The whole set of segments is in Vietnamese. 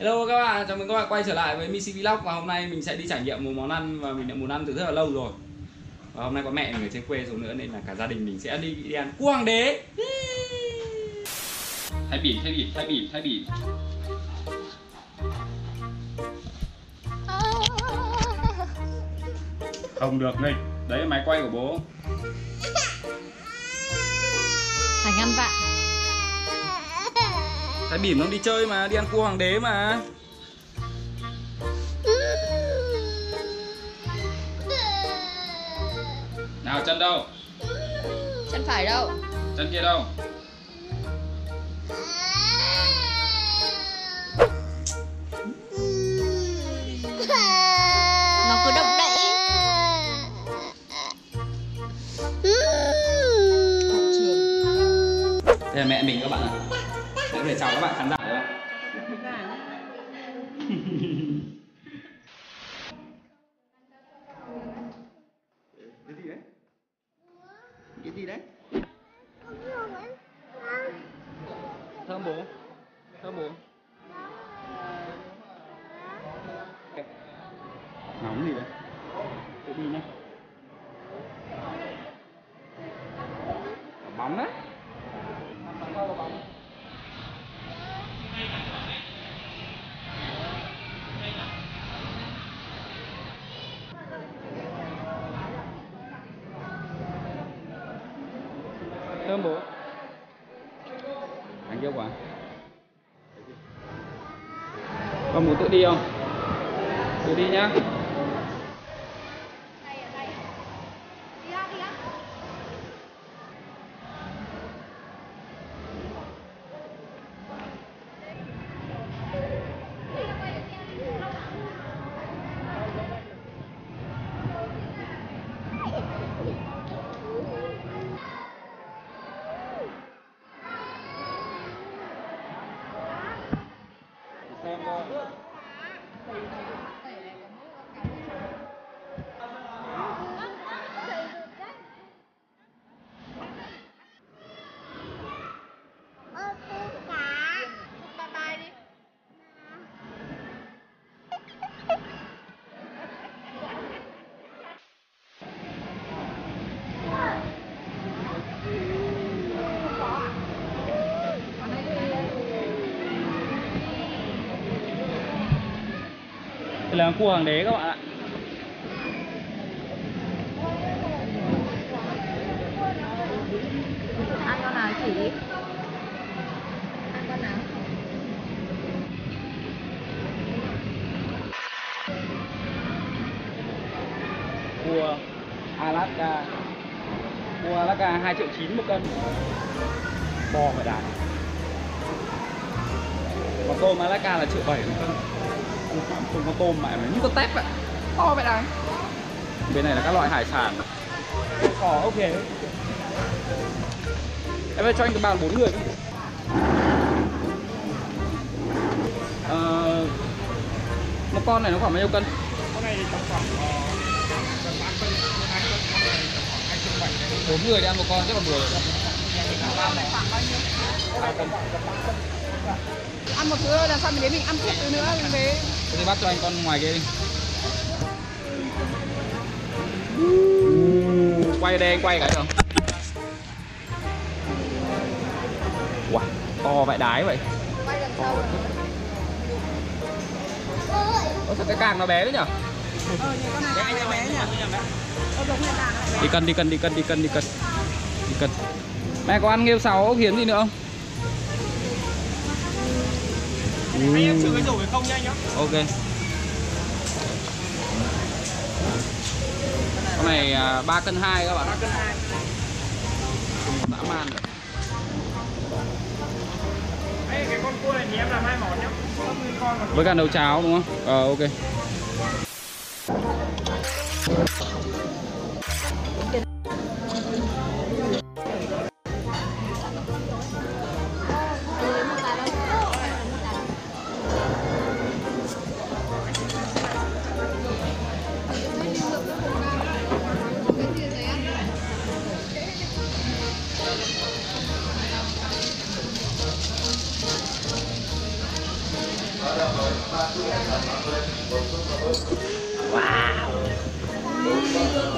Hello các bạn, chào mừng các bạn quay trở lại với Missy Vlog Và hôm nay mình sẽ đi trải nghiệm một món ăn và mình đã muốn ăn từ rất là lâu rồi Và hôm nay có mẹ mình ở trên quê xuống nữa nên là cả gia đình mình sẽ đi, đi ăn quang đế Thái bỉ, Thái bỉ, Thái bỉ, Thái bỉ. Không được nghịch, đấy là máy quay của bố Thành ăn bạn. Thay bỉm nó đi chơi mà, đi ăn cua hoàng đế mà. Nào chân đâu, Chân phải đâu? Chân kia đâu? Nó cứ động đậy Đây là mẹ mình các bạn ạ để chào các bạn khán giả được không? Cái gì đấy? Cái gì đấy? Thơm bố Thơm bố Nóng gì đấy? Tự đi nhá Bóng đấy Thơm bố Anh yêu quá Con muốn tự đi không? Tự đi nhá xem coi Thank you. Là cua hoàng đế các bạn ạ. Ăn con nào chỉ Ăn con nào? Cua Alaska. Cua Alaska 2 triệu 9 một cân. Bò phải đàn. Còn tôm Alaska là triệu 7 một cân Không, có- tôm mà như con tép ạ To vậy đàn Bên này là các loại hải sản. Ồ ok. Em ơi cho anh cái bàn 4 người. Ờ, Một con này nó khoảng bao nhiêu cân? Con này thì tầm khoảng ờ, gần 3 cân, hơn 2 cân, con này tầm khoảng 2 cân 7 này. bốn người đi ăn một con chắc là vừa ăn một thứ làm sao mình đến mình ăn tiếp thứ nữa mình về. Thế thì bắt cho anh con ngoài kia đi. Quay đây anh quay cái được. Wow, to vậy đái vậy. Quay đằng sau. Ơ sao cái càng nó bé đấy nhở? Ờ này bé nhỉ? Ờ Đi cân đi cân đi cân đi cân đi cân Đi cân. Mẹ có ăn nghêu ốc hiến gì nữa không? Anh em chưa cái rổ không nha anh nhá. Ok Con này à, 3 cân 2 các bạn 3 cân 2. Dã man rồi. Đấy, cái con cua này thì em làm hai món nhá. Với cả nấu cháo đúng không? Ờ ok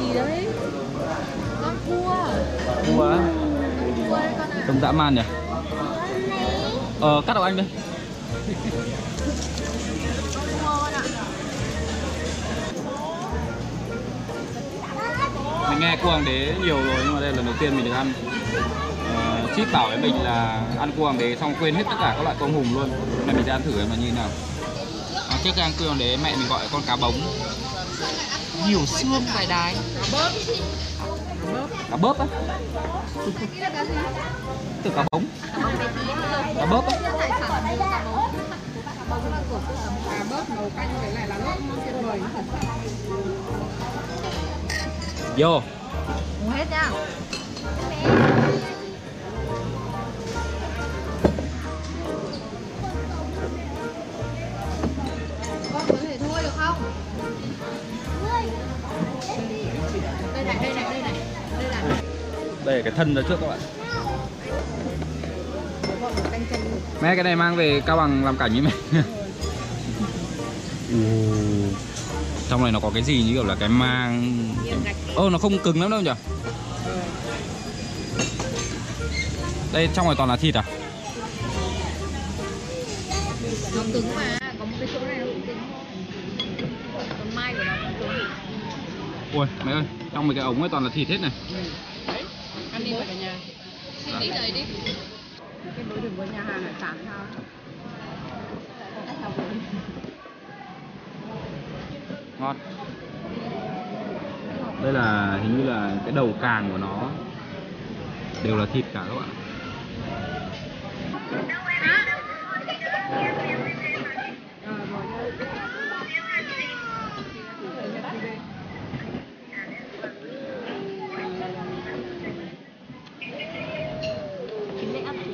Gì đấy? Con cua. cua á cua con ạ. trông dã man nhỉ ờ cắt đầu anh đây mình nghe cua hoàng đế nhiều rồi, nhưng mà đây là lần đầu tiên mình được ăn ship bảo với mình là ăn cua hoàng đế xong quên hết tất cả các loại tôm hùm luôn. Này mình sẽ ăn thử là như nào? À, trước khi ăn cua hoàng đế mẹ mình gọi con cá bống. Nhiều xương dài đái. Cá bớp á. Cái cái từ cá bống. Cá bớp á. Cá bớp nấu canh với lại là lót tuyệt vời vô. Uống hết nha. Đây là cái thân ra trước các bạn mẹ cái này mang về cao bằng làm cảnh với mẹ trong này nó có cái gì như kiểu là cái mang ơ nó không cứng lắm đâu nhỉ đây trong này toàn là thịt à Nó cứng mà, có một cái chỗ này nó cũng cứng thôi. Còn mai của nó cũng cứng. ui mẹ ơi trong mấy cái ống ấy toàn là thịt hết này. Ăn đi cả nhà. Xin tí đấy đi. Cái đối đừng với nhà hàng hải sản sao? ngon đây là hình như là cái đầu càng của nó đều là thịt cả các bạn À, rồi nhá. Chính lấy ăn tí.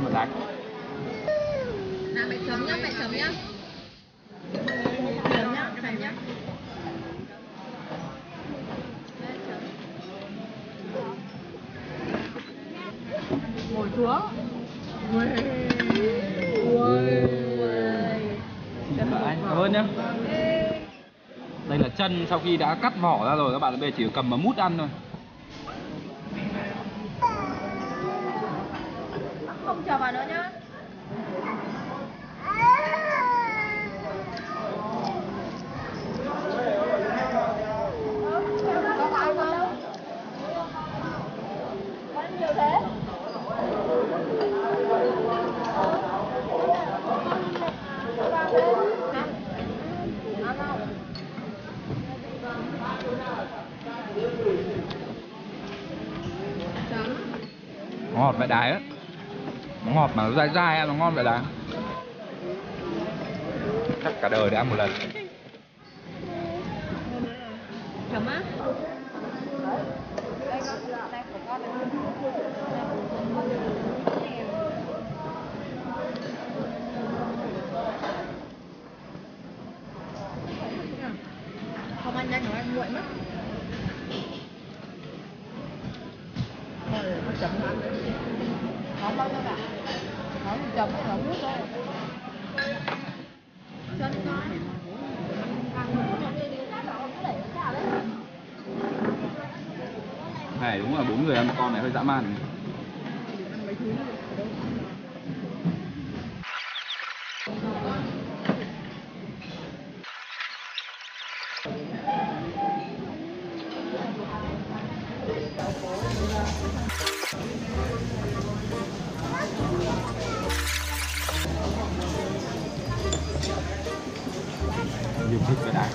Ngon mà đánh Nào mẹ chấm nhá, mẹ chấm nhá. Chấm nhá, chấm nhá. Ngồi xuống. Ui. Ui. Cảm ơn nhá đây là chân sau khi đã cắt vỏ ra rồi các bạn bây giờ chỉ cầm mà mút ăn thôi Không chờ vào nữa nhá. Con có ăn không? Con ăn nhiều thế? Hả? Ăn không? nó ngọt vậy đái á nó ngọt mà nó dai dai ăn nó ngon vậy đái chắc cả đời để ăn một lần Chấm á. Không ăn nhanh nó ăn nguội mất. Rồi, nó chấm ăn. Nó bao nhiêu cả? Nó chỉ chấm thì nó mút thôi. Chân con này, đúng là bốn người ăn con này hơi dã man. Ăn mấy thứ nữa nhiều thịt vậy đái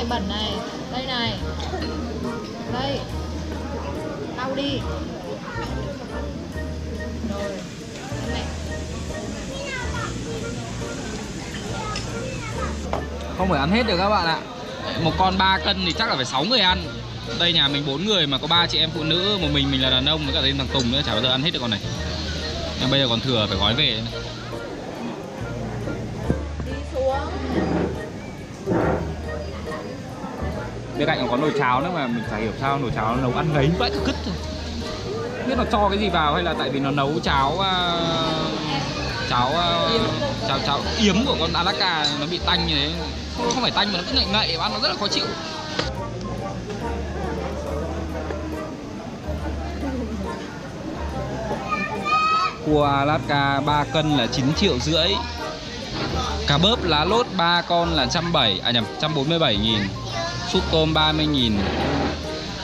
ơi bẩn này. Đây này. Đây. Lau đi. Rồi. Mẹ. Không phải ăn hết được các bạn ạ. Một con 3 cân thì chắc là phải 6 người ăn. Đây nhà mình bốn người mà có ba chị em phụ nữ một mình mình là đàn ông với cả thêm thằng Tùng nữa chả bao giờ ăn hết được con này. Nhưng bây giờ còn thừa phải gói về. Đi xuống bên cạnh còn có nồi cháo nữa mà mình chả hiểu sao nồi cháo nó nấu ăn ngấy vãi cả cứt Không biết nó cho cái gì vào hay là tại vì nó nấu cháo à, cháo à, cháo cháo yếm của con Alaska nó bị tanh như thế. Không, không phải tanh mà nó cứ ngậy ngậy ăn nó rất là khó chịu. Cua Alaska 3 cân là 9 triệu rưỡi. Cá bớp lá lốt 3 con là 170 à nhầm 147 nghìn Súp tôm 30.000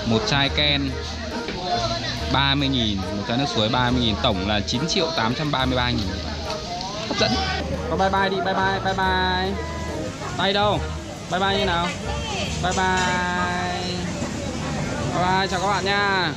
Một chai ken 30.000 Một chai nước suối 30.000 Tổng là 9 triệu 833 nghìn. Hấp dẫn. Có bye bye đi, bye bye bye bye. Tay đâu? Bye bye như nào? Bye bye. Bye bye, chào các bạn nha.